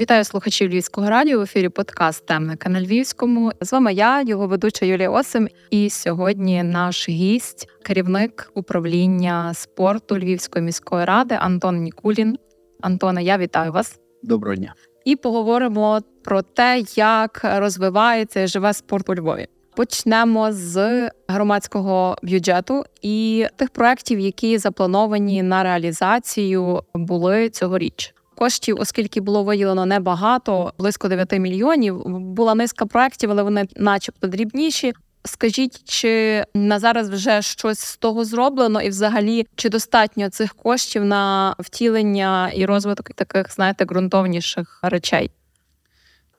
Вітаю слухачів Львівського радіо в ефірі подкаст Темника на Львівському. З вами я, його ведуча Юлія Осим. І сьогодні наш гість, керівник управління спорту Львівської міської ради Антон Нікулін. Антоне, я вітаю вас. Доброго дня. І поговоримо про те, як розвивається і живе спорт у Львові. Почнемо з громадського бюджету і тих проєктів, які заплановані на реалізацію були цьогоріч коштів, оскільки було виділено небагато, близько 9 мільйонів. Була низка проєктів, але вони, начебто, дрібніші. Скажіть, чи на зараз вже щось з того зроблено, і взагалі чи достатньо цих коштів на втілення і розвиток таких, знаєте, ґрунтовніших речей?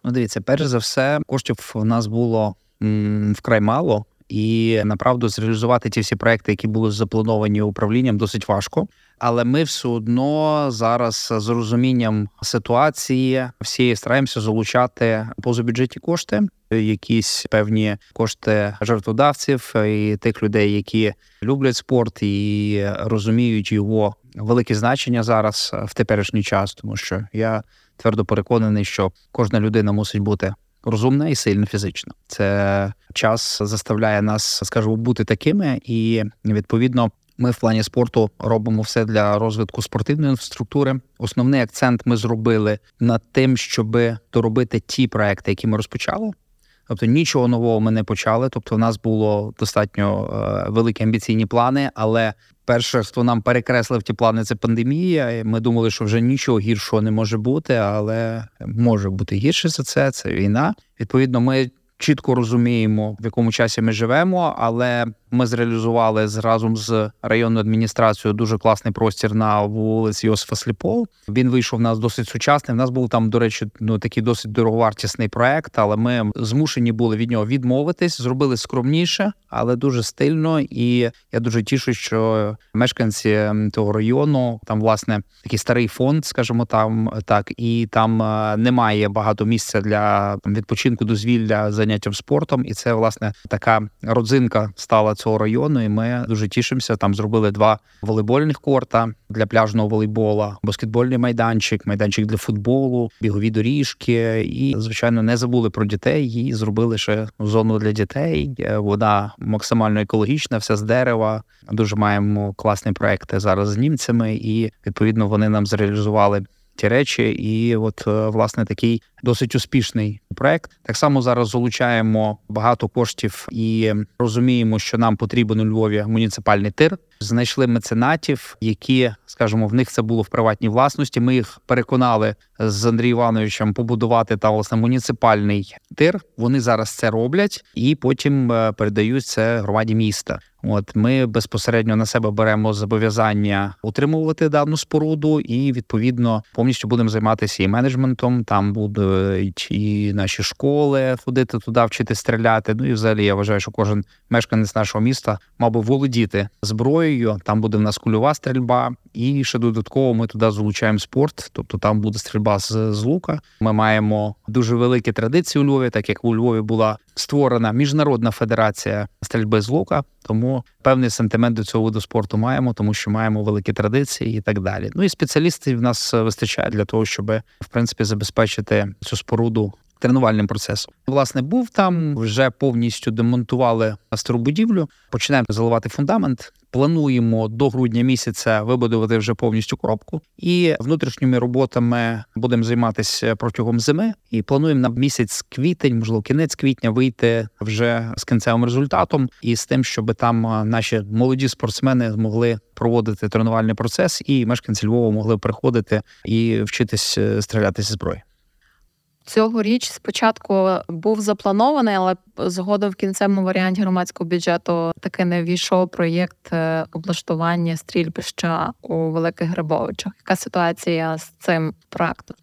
Ну, дивіться, перш за все, коштів у нас було м, вкрай мало, і направду зреалізувати ті всі проекти, які були заплановані управлінням, досить важко. Але ми все одно зараз з розумінням ситуації всі стараємося залучати позабюджетні кошти, якісь певні кошти жертводавців і тих людей, які люблять спорт і розуміють його велике значення зараз в теперішній час, тому що я твердо переконаний, що кожна людина мусить бути розумна і сильна фізично. Це час заставляє нас, скажімо, бути такими, і відповідно. Ми в плані спорту робимо все для розвитку спортивної інфраструктури. Основний акцент ми зробили над тим, щоб доробити ті проекти, які ми розпочали. Тобто нічого нового ми не почали. Тобто, в нас було достатньо е, великі амбіційні плани. Але перше, хто нам перекреслив ті плани, це пандемія. Ми думали, що вже нічого гіршого не може бути, але може бути гірше за це. Це війна. Відповідно, ми чітко розуміємо, в якому часі ми живемо, але ми зреалізували разом з районною адміністрацією дуже класний простір на вулиці Йосифа Сліпов. Він вийшов у нас досить сучасний. У нас був там, до речі, ну такий досить дороговартісний проект, але ми змушені були від нього відмовитись, зробили скромніше, але дуже стильно. І я дуже тішу, що мешканці того району там власне такий старий фонд, скажімо, там так, і там е, немає багато місця для відпочинку, дозвілля заняттям спортом. І це власне така родзинка стала цього району, і ми дуже тішимося. Там зробили два волейбольних корта для пляжного волейбола, баскетбольний майданчик, майданчик для футболу, бігові доріжки. І звичайно не забули про дітей. І зробили ще зону для дітей. Вода максимально екологічна, все з дерева. Дуже маємо класні проекти зараз з німцями, і відповідно вони нам зреалізували ті речі, і от е, власне такий досить успішний проект. Так само зараз залучаємо багато коштів і розуміємо, що нам потрібен у Львові муніципальний тир. Знайшли меценатів, які, скажімо, в них це було в приватній власності. Ми їх переконали з Андрієм Івановичем побудувати та власне муніципальний тир. Вони зараз це роблять і потім е, передають це громаді міста. От ми безпосередньо на себе беремо зобов'язання утримувати дану споруду, і відповідно повністю будемо займатися і менеджментом. Там будуть і наші школи ходити туди, вчити стріляти. Ну і взагалі я вважаю, що кожен мешканець нашого міста мав би володіти зброєю. Там буде в нас кульова стрільба, і ще додатково ми туди залучаємо спорт. Тобто там буде стрільба з, з лука. Ми маємо дуже великі традиції у Львові, так як у Львові була створена міжнародна федерація стрільби з лука. Тому певний сантимент до цього виду спорту маємо, тому що маємо великі традиції і так далі. Ну і спеціалістів в нас вистачає для того, щоб в принципі забезпечити цю споруду. Тренувальним процесом власне був там, вже повністю демонтували стару будівлю. Починаємо заливати фундамент. Плануємо до грудня місяця вибудувати вже повністю коробку, і внутрішніми роботами будемо займатися протягом зими. І плануємо на місяць квітень, можливо, кінець квітня, вийти вже з кінцевим результатом і з тим, щоб там наші молоді спортсмени змогли проводити тренувальний процес, і мешканці Львова могли приходити і вчитись е, стріляти зброї. Цьогоріч спочатку був запланований, але згодом в кінцевому варіанті громадського бюджету таки не війшов проєкт е, облаштування стрільбища у Великих Грибовичах. Яка ситуація з цим проектом?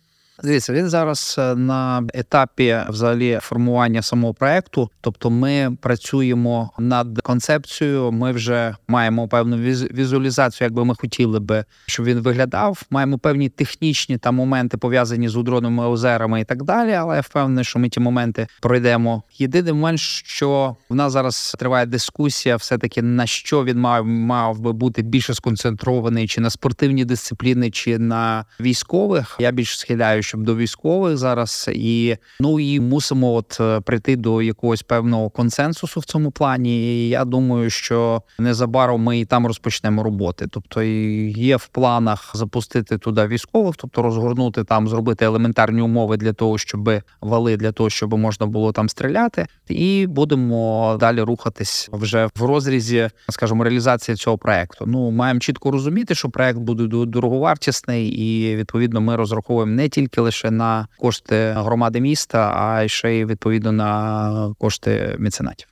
Дивіться, він зараз е, на етапі взагалі формування самого проекту. Тобто, ми працюємо над концепцією. Ми вже маємо певну візуалізацію, як би ми хотіли би, щоб він виглядав. Маємо певні технічні там моменти пов'язані з удронними озерами і так далі. Але я впевнений, що ми ті моменти пройдемо. Єдиний момент, що в нас зараз триває дискусія, все таки на що він мав мав би бути більше сконцентрований, чи на спортивні дисципліни, чи на військових. Я більш схиляю щоб до військових зараз, і ну і мусимо от е, прийти до якогось певного консенсусу в цьому плані. І Я думаю, що незабаром ми і там розпочнемо роботи. Тобто є в планах запустити туди військових, тобто розгорнути там, зробити елементарні умови для того, щоб вали для того, щоб можна було там стріляти, і будемо далі рухатись вже в розрізі, скажімо, реалізації цього проекту. Ну маємо чітко розуміти, що проект буде дороговартісний, і відповідно ми розраховуємо не тільки лише на кошти громади міста, а ще й відповідно на кошти меценатів.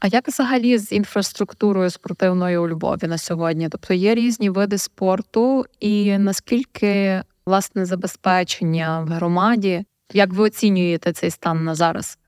А як взагалі з інфраструктурою спортивною у Львові на сьогодні? Тобто є різні види спорту, і наскільки власне забезпечення в громаді? Як ви оцінюєте цей стан на зараз?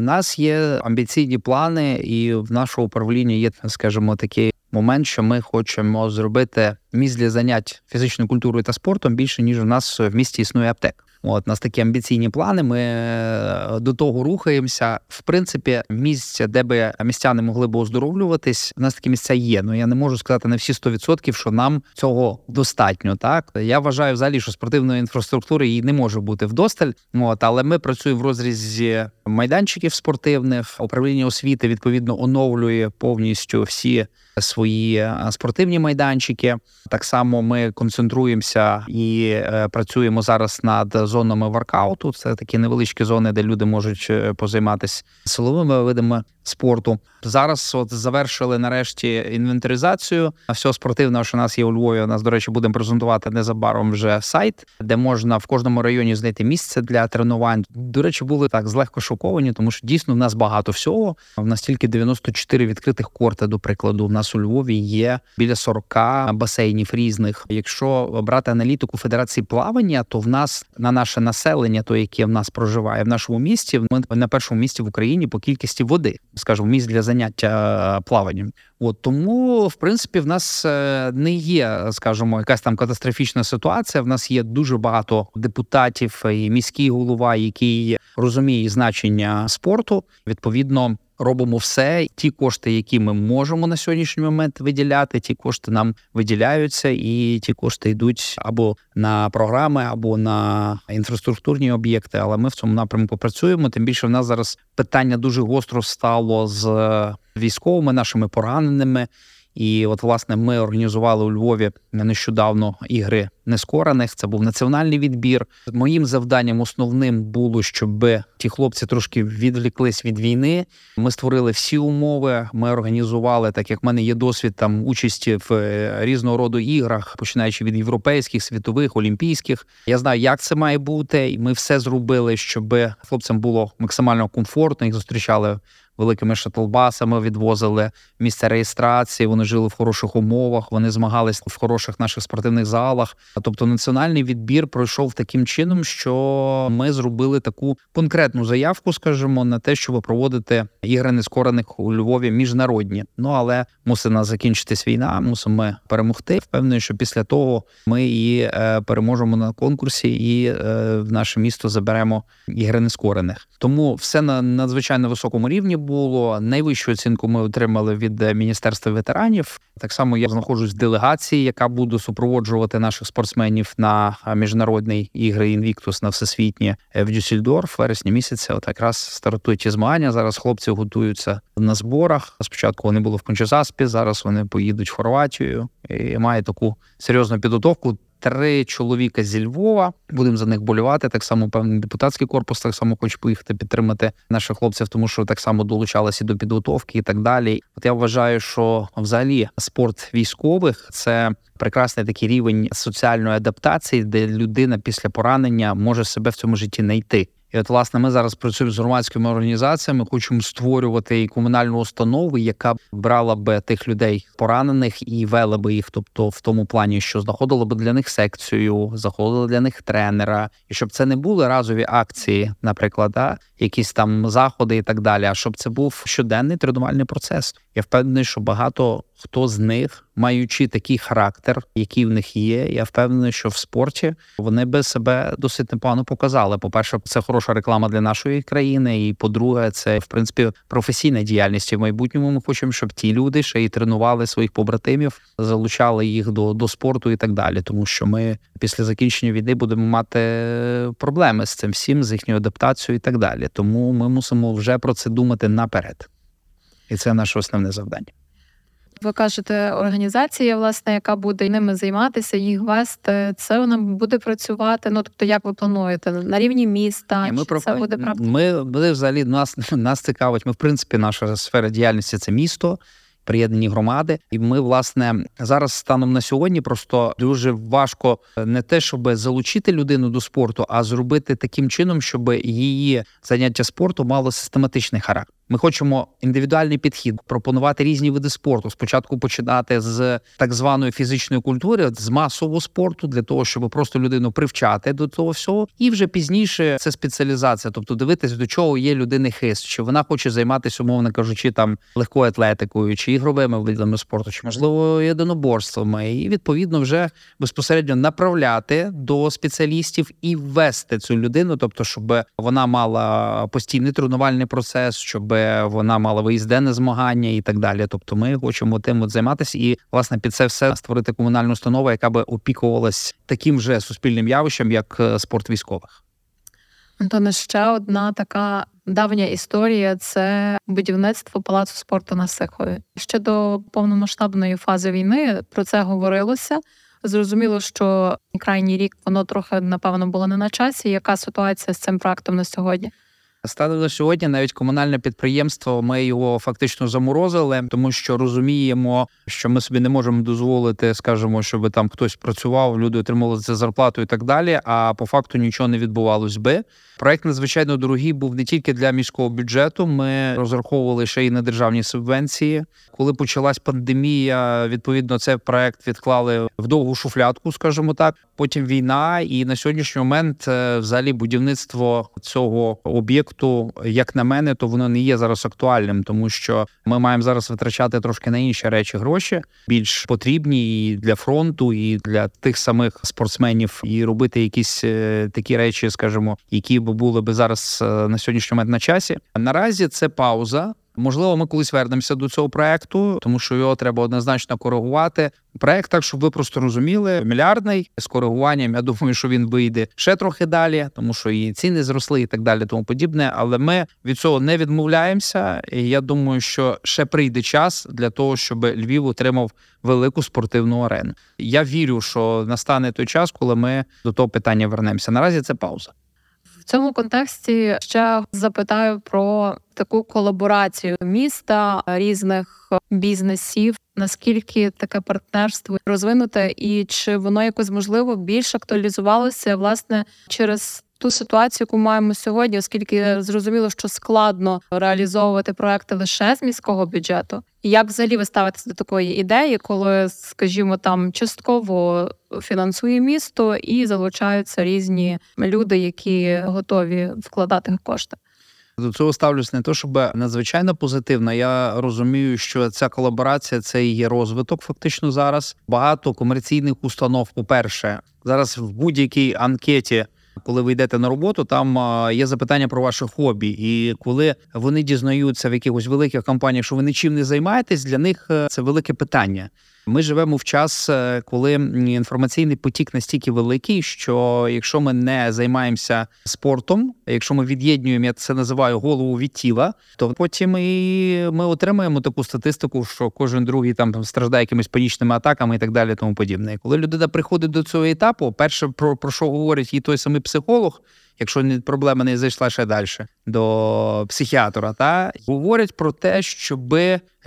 У нас є амбіційні плани, і в нашому управлінні є, скажімо, такий момент, що ми хочемо зробити місць для занять фізичною культурою та спортом більше ніж у нас в місті існує аптек. От у нас такі амбіційні плани. Ми е, до того рухаємося. В принципі, місця, де би містяни могли б оздоровлюватись, у нас такі місця є. Ну я не можу сказати на всі 100%, що нам цього достатньо. Так я вважаю взагалі, що спортивної інфраструктури її не може бути вдосталь. От але ми працюємо в розрізі майданчиків спортивних. Управління освіти відповідно оновлює повністю всі свої е, спортивні майданчики. Так само ми концентруємося і е, працюємо зараз над зонами воркауту. Це такі невеличкі зони, де люди можуть е, позайматися силовими видами спорту. Зараз от завершили нарешті інвентаризацію всього спортивного, що у нас є у Львові. У нас, до речі, будемо презентувати незабаром вже сайт, де можна в кожному районі знайти місце для тренувань. До речі, були так злегко шоковані, тому що дійсно в нас багато всього. В нас тільки 94 відкритих корти, до прикладу. У нас у Львові є біля 40 басейнів різних. Якщо брати аналітику Федерації плавання, то в нас на наше населення, то яке в нас проживає в нашому місті, ми на першому місці в Україні по кількості води скажімо, місць для заняття плаванням. От тому, в принципі, в нас е, не є, скажімо, якась там катастрофічна ситуація. В нас є дуже багато депутатів і міський голова, який розуміє значення спорту. Відповідно, робимо все. Ті кошти, які ми можемо на сьогоднішній момент виділяти, ті кошти нам виділяються, і ті кошти йдуть або на програми, або на інфраструктурні об'єкти. Але ми в цьому напрямку працюємо. Тим більше в нас зараз питання дуже гостро стало з військовими нашими пораненими. І от, власне, ми організували у Львові нещодавно ігри нескорених. Це був національний відбір. Моїм завданням основним було, щоб ті хлопці трошки відвліклись від війни. Ми створили всі умови. Ми організували, так як в мене є досвід там участі в е, різного роду іграх, починаючи від європейських, світових, олімпійських. Я знаю, як це має бути, і ми все зробили, щоб хлопцям було максимально комфортно. Їх зустрічали великими шатлбасами відвозили місце реєстрації. Вони жили в хороших умовах. Вони змагались в хороших наших спортивних залах. Тобто, національний відбір пройшов таким чином, що ми зробили таку конкретну заявку, скажімо, на те, щоб проводити ігри нескорених у Львові міжнародні. Ну але мусить закінчитись війна, мусимо перемогти. Впевнений, що після того ми і е, переможемо на конкурсі, і е, в наше місто заберемо ігри нескорених. Тому все на надзвичайно високому рівні було. Найвищу оцінку ми отримали від е, міністерства ветеранів. Так само я знаходжусь в делегації, яка буде супроводжувати наших спортсменів на е, міжнародні ігри інвіктус на всесвітні е, в Дюссельдорф вересні місяця. От якраз стартують ті змагання. Зараз хлопці готуються на зборах. Спочатку вони були в Кончезаспі, зараз вони поїдуть в Хорватію і мають таку серйозну підготовку три чоловіка зі Львова. Будемо за них болювати. Так само певний депутатський корпус так само хоче поїхати підтримати наших хлопців, тому що так само долучалися до підготовки і так далі. От я вважаю, що взагалі спорт військових це прекрасний такий рівень соціальної адаптації, де людина після поранення може себе в цьому житті знайти. І от, власне, ми зараз працюємо з громадськими організаціями, хочемо створювати і комунальну установу, яка брала би тих людей поранених і вела би їх, тобто в тому плані, що знаходила би для них секцію, заходила для них тренера, і щоб це не були разові акції, наприклад, да, якісь там заходи і так далі. А щоб це був щоденний тренувальний процес. Я впевнений, що багато хто з них, маючи такий характер, який в них є, я впевнений, що в спорті вони би себе досить непогано показали. По перше, це хороша реклама для нашої країни, і по-друге, це в принципі професійна діяльність. І в майбутньому ми хочемо, щоб ті люди ще й тренували своїх побратимів, залучали їх до, до спорту і так далі. Тому що ми після закінчення війни будемо мати проблеми з цим всім, з їхньою адаптацією і так далі. Тому ми мусимо вже про це думати наперед, і це наше основне завдання. Ви кажете, організація, власне, яка буде ними займатися, їх вести, це вона буде працювати. Ну тобто, як ви плануєте на рівні міста? Ми чи про це буде правда? Ми, ми взагалі нас нас цікавить. Ми в принципі наша сфера діяльності це місто приєднані громади. І ми, власне, зараз станом на сьогодні просто дуже важко е, не те, щоб залучити людину до спорту, а зробити таким чином, щоб її заняття спорту мало систематичний характер. Ми хочемо індивідуальний підхід, пропонувати різні види спорту. Спочатку починати з так званої фізичної культури, з масового спорту, для того, щоб просто людину привчати до того всього, і вже пізніше це спеціалізація, тобто дивитися, до чого є людини хист, чи вона хоче займатися, умовно кажучи, там легкою атлетикою, чи ігровими видами спорту, чи можливо єдиноборствами, і відповідно вже безпосередньо направляти до спеціалістів і ввести цю людину, тобто, щоб вона мала постійний тренувальний процес, щоб вона мала виїздене змагання і так далі. Тобто, ми хочемо тим от займатися і власне під це все створити комунальну установу, яка би опікувалась таким же суспільним явищем, як е, спорт військових. Антоне, ще одна така давня історія це будівництво палацу спорту на Сихові. Ще до повномасштабної фази війни про це говорилося. Зрозуміло, що крайній рік воно трохи напевно було не на часі. Яка ситуація з цим проектом на сьогодні? Станом на сьогодні навіть комунальне підприємство ми його фактично заморозили, тому що розуміємо, що ми собі не можемо дозволити, скажімо, щоб там хтось працював, люди отримали за зарплату і так далі. А по факту нічого не відбувалось би. Проект надзвичайно дорогий був не тільки для міського бюджету. Ми розраховували ще й на державні субвенції. Коли почалась пандемія, відповідно, цей проект відклали в довгу шуфлятку, скажімо так. Потім війна, і на сьогоднішній момент, е, взагалі, будівництво цього об'єкту, як на мене, то воно не є зараз актуальним, тому що ми маємо зараз витрачати трошки на інші речі гроші, більш потрібні і для фронту, і для тих самих спортсменів, і робити якісь е, такі речі, скажімо, які б були би зараз е, на сьогоднішній момент на часі. Наразі це пауза. Можливо, ми колись вернемося до цього проекту, тому що його треба однозначно коригувати. Проект, так щоб ви просто розуміли, мільярдний з коригуванням. Я думаю, що він вийде ще трохи далі, тому що і ціни зросли, і так далі, тому подібне. Але ми від цього не відмовляємося. І Я думаю, що ще прийде час для того, щоб Львів отримав велику спортивну арену. Я вірю, що настане той час, коли ми до того питання вернемося. Наразі це пауза. В цьому контексті ще запитаю про таку колаборацію міста різних бізнесів. Наскільки таке партнерство розвинуте, і чи воно якось можливо більш актуалізувалося власне через ту ситуацію, яку маємо сьогодні, оскільки зрозуміло, що складно реалізовувати проекти лише з міського бюджету. І як взагалі ви ставитесь до такої ідеї, коли, скажімо, там частково фінансує місто і залучаються різні люди, які готові вкладати кошти? До цього ставлюсь не то, щоб надзвичайно позитивно. Я розумію, що ця колаборація це і є розвиток. Фактично зараз багато комерційних установ. По перше, зараз в будь-якій анкеті коли ви йдете на роботу, там є запитання про ваше хобі. І коли вони дізнаються в якихось великих компаніях, що ви нічим не займаєтесь, для них е, це велике питання. Ми живемо в час, е, коли інформаційний потік настільки великий, що якщо ми не займаємося спортом, якщо ми від'єднуємо, я це називаю голову від тіла, то потім і ми отримаємо таку статистику, що кожен другий там страждає якимись панічними атаками і так далі. Тому подібне. Коли людина приходить до цього етапу, перше про, про що говорить і той самий психолог якщо проблема не зайшла ще далі до психіатра, та говорять про те, щоб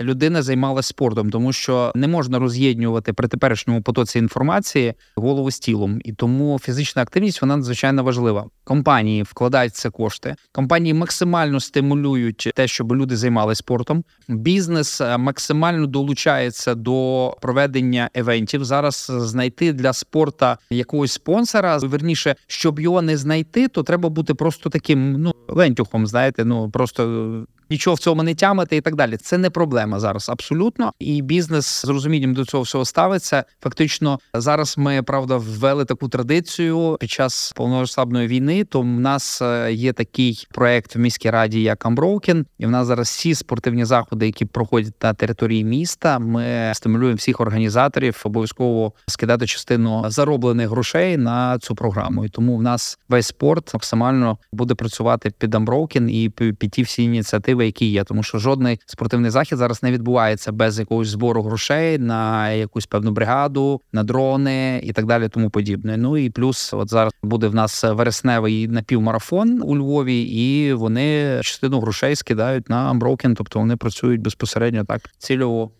людина займалася спортом, тому що не можна роз'єднувати при теперішньому потоці інформації голову з тілом, і тому фізична активність вона надзвичайно важлива. Компанії вкладають це кошти, компанії максимально стимулюють те, щоб люди займалися спортом. Бізнес е, максимально долучається до проведення евентів. Зараз знайти для спорта якогось спонсора, верніше, щоб його не знайти, то треба бути просто таким ну лентюхом, знаєте, ну просто нічого в цьому не тямити і так далі. Це не проблема зараз абсолютно. І бізнес з розумінням до цього всього ставиться. Фактично, зараз ми правда ввели таку традицію під час повномасштабної війни. То в нас е, є такий проект в міській раді, як Unbroken, і в нас зараз всі спортивні заходи, які проходять на території міста. Ми стимулюємо всіх організаторів обов'язково скидати частину зароблених грошей на цю програму. І тому в нас весь спорт максимально буде працювати під Unbroken і під ті всі ініціативи, які є, тому що жодний спортивний захід зараз не відбувається без якогось збору грошей на якусь певну бригаду, на дрони і так далі, тому подібне. Ну і плюс, от зараз буде в нас вересневий напівмарафон у Львові, і вони частину грошей скидають на Unbroken, тобто вони працюють безпосередньо так цільово.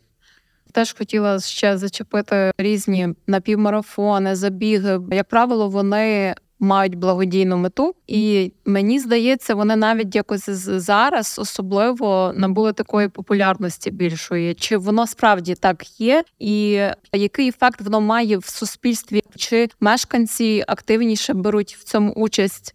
Теж хотіла ще зачепити різні напівмарафони, забіги. Як правило, вони мають благодійну мету, і мені здається, вони навіть якось зараз особливо набули такої популярності більшої. Чи воно справді так є, і який ефект воно має в суспільстві? Чи мешканці активніше беруть в цьому участь?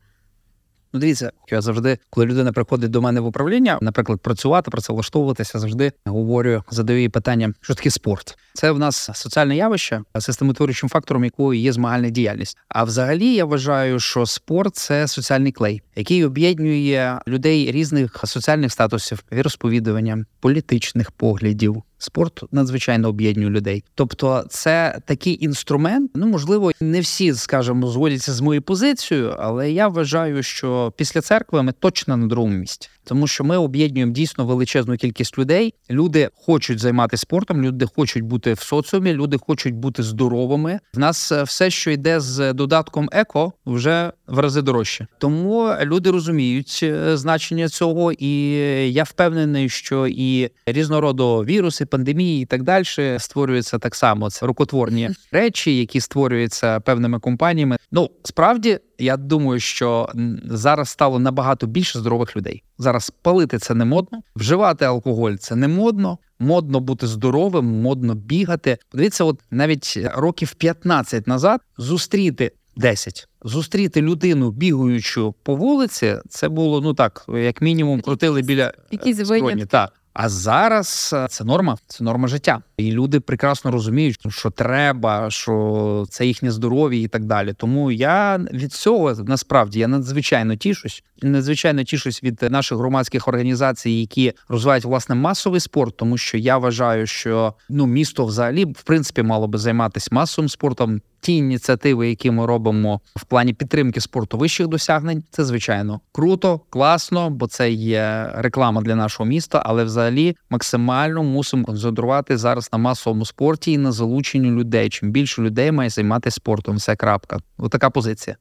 Ну, дивіться, я завжди, коли людина приходить до мене в управління, наприклад, працювати, працевлаштовуватися, завжди говорю, задаю їй питання, що таке спорт. Це в нас соціальне явище, системотворюючим фактором якої є змагальна діяльність. А взагалі я вважаю, що спорт це соціальний клей, який об'єднує людей різних соціальних статусів, віросповідування, політичних поглядів. Спорт надзвичайно об'єднує людей. Тобто, це такий інструмент. Ну можливо, не всі скажімо, згодяться з моєю позицією, але я вважаю, що після церкви ми точно на другому місці тому що ми об'єднуємо дійсно величезну кількість людей. Люди хочуть займатися спортом, люди хочуть бути в соціумі, люди хочуть бути здоровими. В нас е, все, що йде з додатком еко, вже в рази дорожче. Тому люди розуміють е, значення цього, і я впевнений, що і різного роду віруси, пандемії і так далі створюються так само. Це рукотворні речі, які створюються певними компаніями. Ну справді. Я думаю, що зараз стало набагато більше здорових людей. Зараз палити це не модно, вживати алкоголь це не модно. Модно бути здоровим, модно бігати. Подивіться, от навіть років 15 назад зустріти 10. Зустріти людину бігаючу по вулиці, це було ну так, як мінімум, крутили біля якісь винятки. Так. А зараз е, це норма, це норма життя, і люди прекрасно розуміють, що треба, що це їхнє здоров'я і так далі. Тому я від цього насправді я надзвичайно тішусь. Надзвичайно тішусь від наших громадських організацій, які розвивають власне масовий спорт, тому що я вважаю, що ну місто взагалі в принципі мало би займатися масовим спортом ті ініціативи, які ми робимо в плані підтримки спорту вищих досягнень, це звичайно круто, класно, бо це є реклама для нашого міста. Але взагалі максимально мусимо концентрувати зараз на масовому спорті і на залученню людей. Чим більше людей має займатися спортом, все крапка. Отака позиція.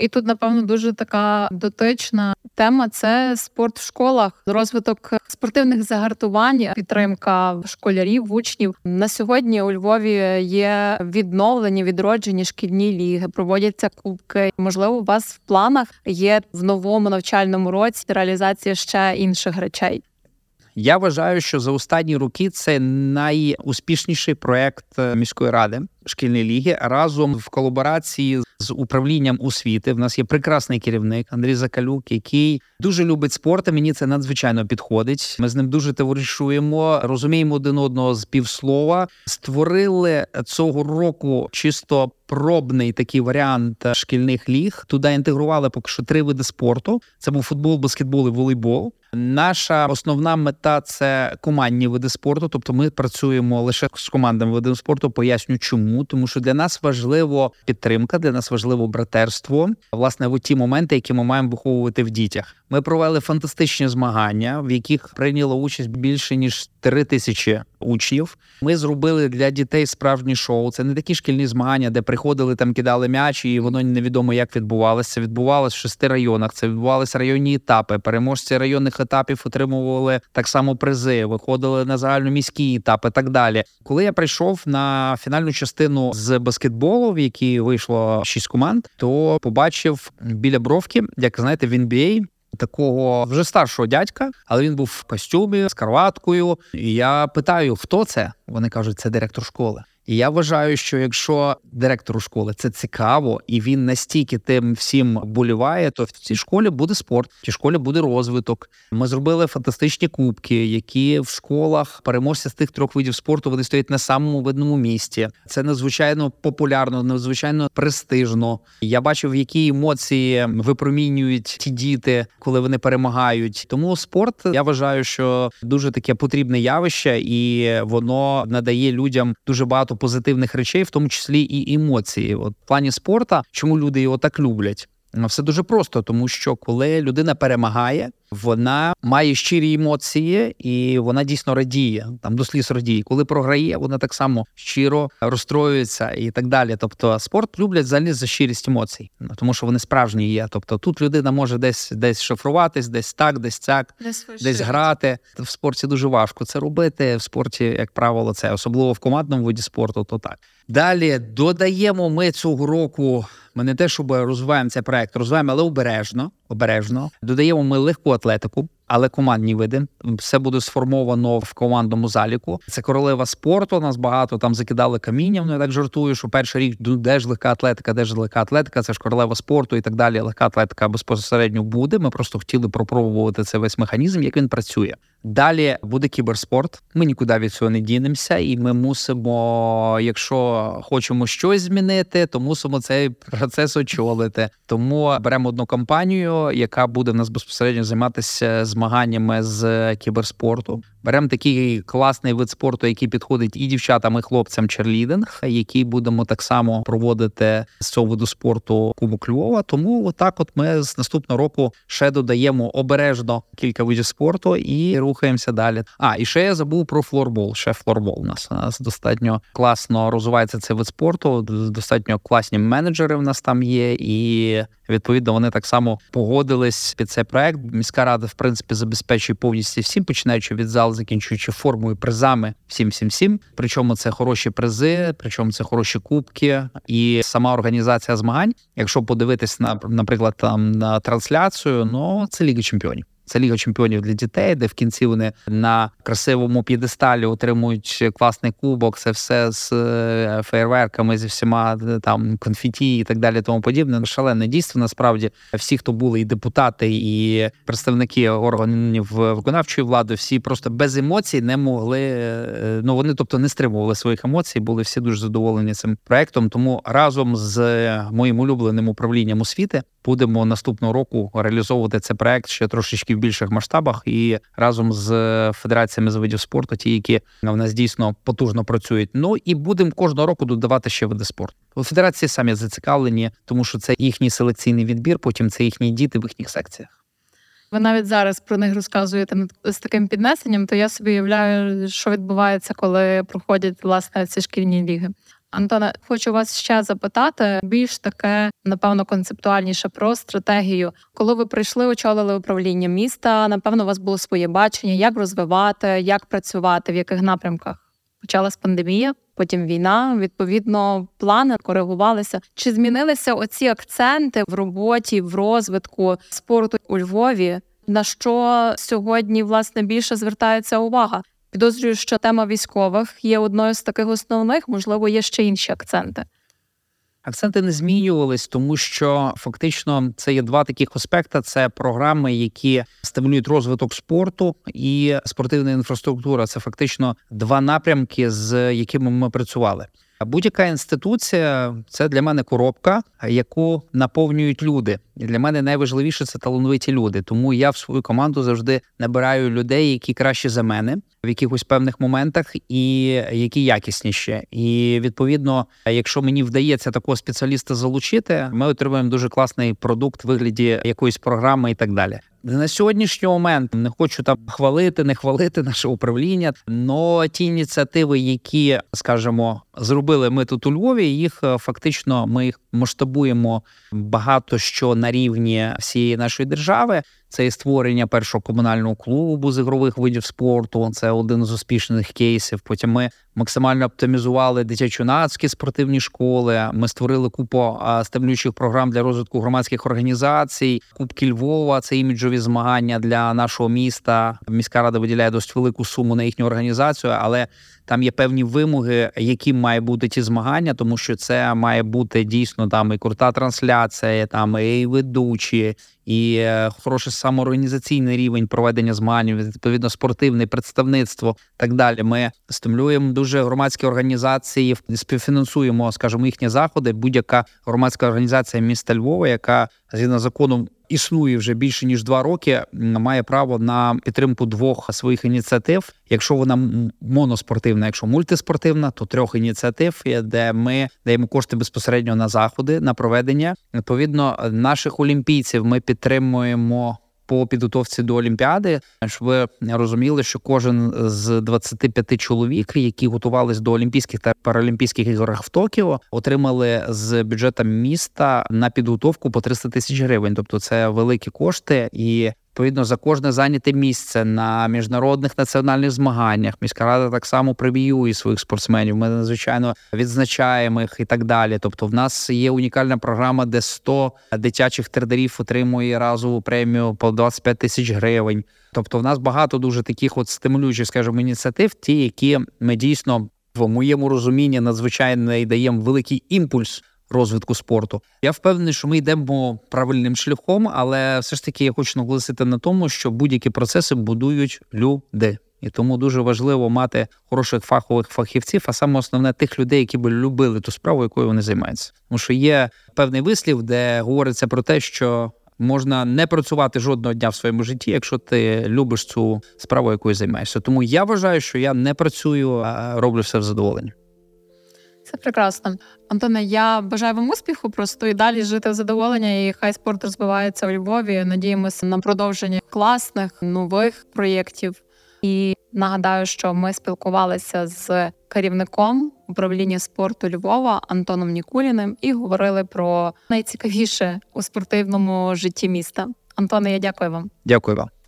І тут, напевно, дуже така дотична тема це спорт в школах, розвиток спортивних загартувань, підтримка школярів, учнів. На сьогодні у Львові є відновлені, відроджені шкільні ліги, проводяться кубки. Можливо, у вас в планах є в новому навчальному році реалізація ще інших речей. Я вважаю, що за останні роки це найуспішніший проект е, міської ради шкільної ліги разом в колаборації з управлінням освіти. В нас є прекрасний керівник Андрій Закалюк, який дуже любить спорт. і Мені це надзвичайно підходить. Ми з ним дуже товаришуємо, розуміємо один одного з півслова. Створили цього року чисто пробний такий варіант шкільних ліг. Туди інтегрували поки що три види спорту: це був футбол, баскетбол і волейбол. Наша основна мета це командні види спорту. Тобто, ми працюємо лише з командами видів спорту. Поясню, чому тому, що для нас важливо підтримка, для нас важливо братерство. Власне, в ті моменти, які ми маємо виховувати в дітях. Ми провели фантастичні змагання, в яких прийняло участь більше ніж три тисячі учнів. Ми зробили для дітей справжнє шоу. Це не такі шкільні змагання, де приходили там, кидали м'яч, і воно невідомо як відбувалося. Це відбувалося в шести районах. Це відбувалися районні етапи. Переможці районних етапів отримували так само призи, виходили на загальноміські етапи. Так далі, коли я прийшов на фінальну частину з баскетболу, в якій вийшло шість команд, то побачив біля бровки, як знаєте, в NBA такого вже старшого дядька, але він був в костюмі з карваткою. І Я питаю, хто це? Вони кажуть, це директор школи. І я вважаю, що якщо директору школи це цікаво, і він настільки тим всім боліває, то в цій школі буде спорт, в цій школі буде розвиток. Ми зробили фантастичні кубки, які в школах переможці з тих трьох видів спорту вони стоять на самому видному місці. Це надзвичайно популярно, надзвичайно престижно. Я бачив, які емоції випромінюють ті діти, коли вони перемагають. Тому спорт я вважаю, що дуже таке потрібне явище, і воно надає людям дуже багато позитивних речей, в тому числі і емоції. От в плані спорта, чому люди його так люблять? Все дуже просто, тому що коли людина перемагає, вона має щирі емоції і вона дійсно радіє. Там до сліз радіє. Коли програє, вона так само щиро розстроюється і так далі. Тобто, спорт люблять взагалі за щирість емоцій, ну, тому що вони справжні є. Тобто, тут людина може десь десь шифруватись, десь так, десь цяк, десь, десь грати. В спорті дуже важко це робити. В спорті, як правило, це особливо в командному виді спорту. То так далі додаємо ми цього року. Ми не те, щоб розвиваємо цей проект, розвиваємо, але обережно. Обережно додаємо ми легку атлетику але командні види. Все буде сформовано в командному заліку. Це королева спорту. Нас багато там закидали камінням. Ну я так жартую, що перший річ ну, де ж легка атлетика, де ж легка атлетика, це ж королева спорту і так далі. Легка атлетика безпосередньо буде. Ми просто хотіли пропробувати цей весь механізм, як він працює. Далі буде кіберспорт. Ми нікуди від цього не дінемося, і ми мусимо, якщо хочемо щось змінити, то мусимо цей процес очолити. Тому беремо одну компанію, яка буде в нас безпосередньо займатися змаганнями з кіберспорту. Беремо такий класний вид спорту, який підходить і дівчатам, і хлопцям черлідинг, який будемо так само проводити з цього виду спорту Кубок Львова. Тому отак, от ми з наступного року ще додаємо обережно кілька видів спорту і рухаємося далі. А і ще я забув про флорбол. Ще флорбол у нас у нас достатньо класно розвивається цей вид спорту. Достатньо класні менеджери в нас там є, і відповідно вони так само погодились під цей проект. Міська рада, в принципі, забезпечує повністю всім, починаючи від зал, закінчуючи формою призами всім всім всім. Причому це хороші призи, причому це хороші кубки і сама організація змагань. Якщо подивитись на наприклад там на трансляцію, ну це ліга чемпіонів. Це ліга чемпіонів для дітей, де в кінці вони на красивому п'єдесталі отримують класний кубок. Це все з е, фейерверками, зі всіма е, там конфеті і так далі. Тому подібне. Шалене дійство. Насправді всі, хто були і депутати, і представники органів виконавчої влади, всі просто без емоцій не могли. Е, ну вони, тобто, не стримували своїх емоцій, були всі дуже задоволені цим проектом. Тому разом з моїм улюбленим управлінням освіти будемо наступного року реалізовувати цей проект ще трошечки в більших масштабах і разом з федераціями з видів спорту, ті, які в нас дійсно потужно працюють. Ну і будемо кожного року додавати ще види спорту. Федерації самі зацікавлені, тому що це їхній селекційний відбір. Потім це їхні діти в їхніх секціях. Ви навіть зараз про них розказуєте з таким піднесенням, то я собі уявляю, що відбувається, коли проходять власне ці шкільні ліги. Антоне, хочу вас ще запитати більш таке, напевно, концептуальніше про стратегію. Коли ви прийшли, очолили управління міста, напевно, у вас було своє бачення, як розвивати, як працювати, в яких напрямках. Почалась пандемія, потім війна. Відповідно, плани коригувалися. Чи змінилися оці акценти в роботі, в розвитку спорту у Львові? На що сьогодні власне більше звертається увага? Підозрюю, що тема військових є одною з таких основних, можливо, є ще інші акценти. Акценти не змінювались, тому що фактично це є два таких аспекти: це програми, які стимулюють розвиток спорту і спортивна інфраструктура. Це фактично два напрямки, з якими ми працювали. Будь-яка інституція це для мене коробка, яку наповнюють люди. І для мене найважливіше це талановиті люди. Тому я в свою команду завжди набираю людей, які краще за мене в якихось певних моментах, і які якісніші. І відповідно, якщо мені вдається такого спеціаліста залучити, ми отримуємо дуже класний продукт в вигляді якоїсь програми і так далі. На сьогоднішній момент не хочу там хвалити, не хвалити наше управління. але ті ініціативи, які скажімо, зробили ми тут у Львові, їх е, фактично ми їх масштабуємо багато що на рівні всієї нашої держави. Це і створення першого комунального клубу з ігрових видів спорту. Це один з успішних кейсів. Потім ми максимально оптимізували дитячо-нацькі спортивні школи. Ми створили купу стимулюючих програм для розвитку громадських організацій. Кубки Львова це іміджові змагання для нашого міста. Міська рада виділяє досить велику суму на їхню організацію, але там є певні вимоги, які має бути ті змагання, тому що це має бути дійсно там і крута трансляція, там і ведучі, і е, хороший самоорганізаційний рівень проведення змагань, відповідно спортивне представництво. Так далі. Ми стимулюємо дуже громадські організації, співфінансуємо, скажімо, їхні заходи. Будь-яка громадська організація міста Львова, яка згідно законом існує вже більше ніж два роки, має право на підтримку двох своїх ініціатив. Якщо вона моноспортивна, якщо мультиспортивна, то трьох ініціатив, де ми даємо кошти безпосередньо на заходи на проведення. Відповідно, наших олімпійців ми підтримуємо по підготовці до Олімпіади, щоб ви розуміли, що кожен з 25 чоловік, які готувалися до Олімпійських та Паралімпійських ігор в Токіо, отримали з бюджету міста на підготовку по 300 тисяч гривень. Тобто це великі кошти і. Відповідно, за кожне зайняте місце на міжнародних національних змаганнях міська рада так само преміює своїх спортсменів. Ми надзвичайно відзначаємо їх і так далі. Тобто, в нас є унікальна програма, де 100 дитячих тренерів отримує разову премію по 25 тисяч гривень. Тобто, в нас багато дуже таких от стимулюючих, скажімо, ініціатив, ті, які ми дійсно в моєму розумінні надзвичайно даємо великий імпульс розвитку спорту. Я впевнений, що ми йдемо правильним шляхом, але все ж таки я хочу наголосити на тому, що будь-які процеси будують люди. І тому дуже важливо мати хороших фахових фахівців, а саме основне тих людей, які би любили ту справу, якою вони займаються. Тому що є певний вислів, де говориться про те, що можна не працювати жодного дня в своєму житті, якщо ти любиш цю справу, якою займаєшся. Тому я вважаю, що я не працюю, а роблю все в задоволення. Це прекрасно. Антоне, я бажаю вам успіху, просто і далі жити в задоволення, і хай спорт розвивається у Львові. Надіємося на продовження класних нових проєктів. І нагадаю, що ми спілкувалися з керівником управління спорту Львова Антоном Нікуліним і говорили про найцікавіше у спортивному житті міста. Антоне, я дякую вам. Дякую вам.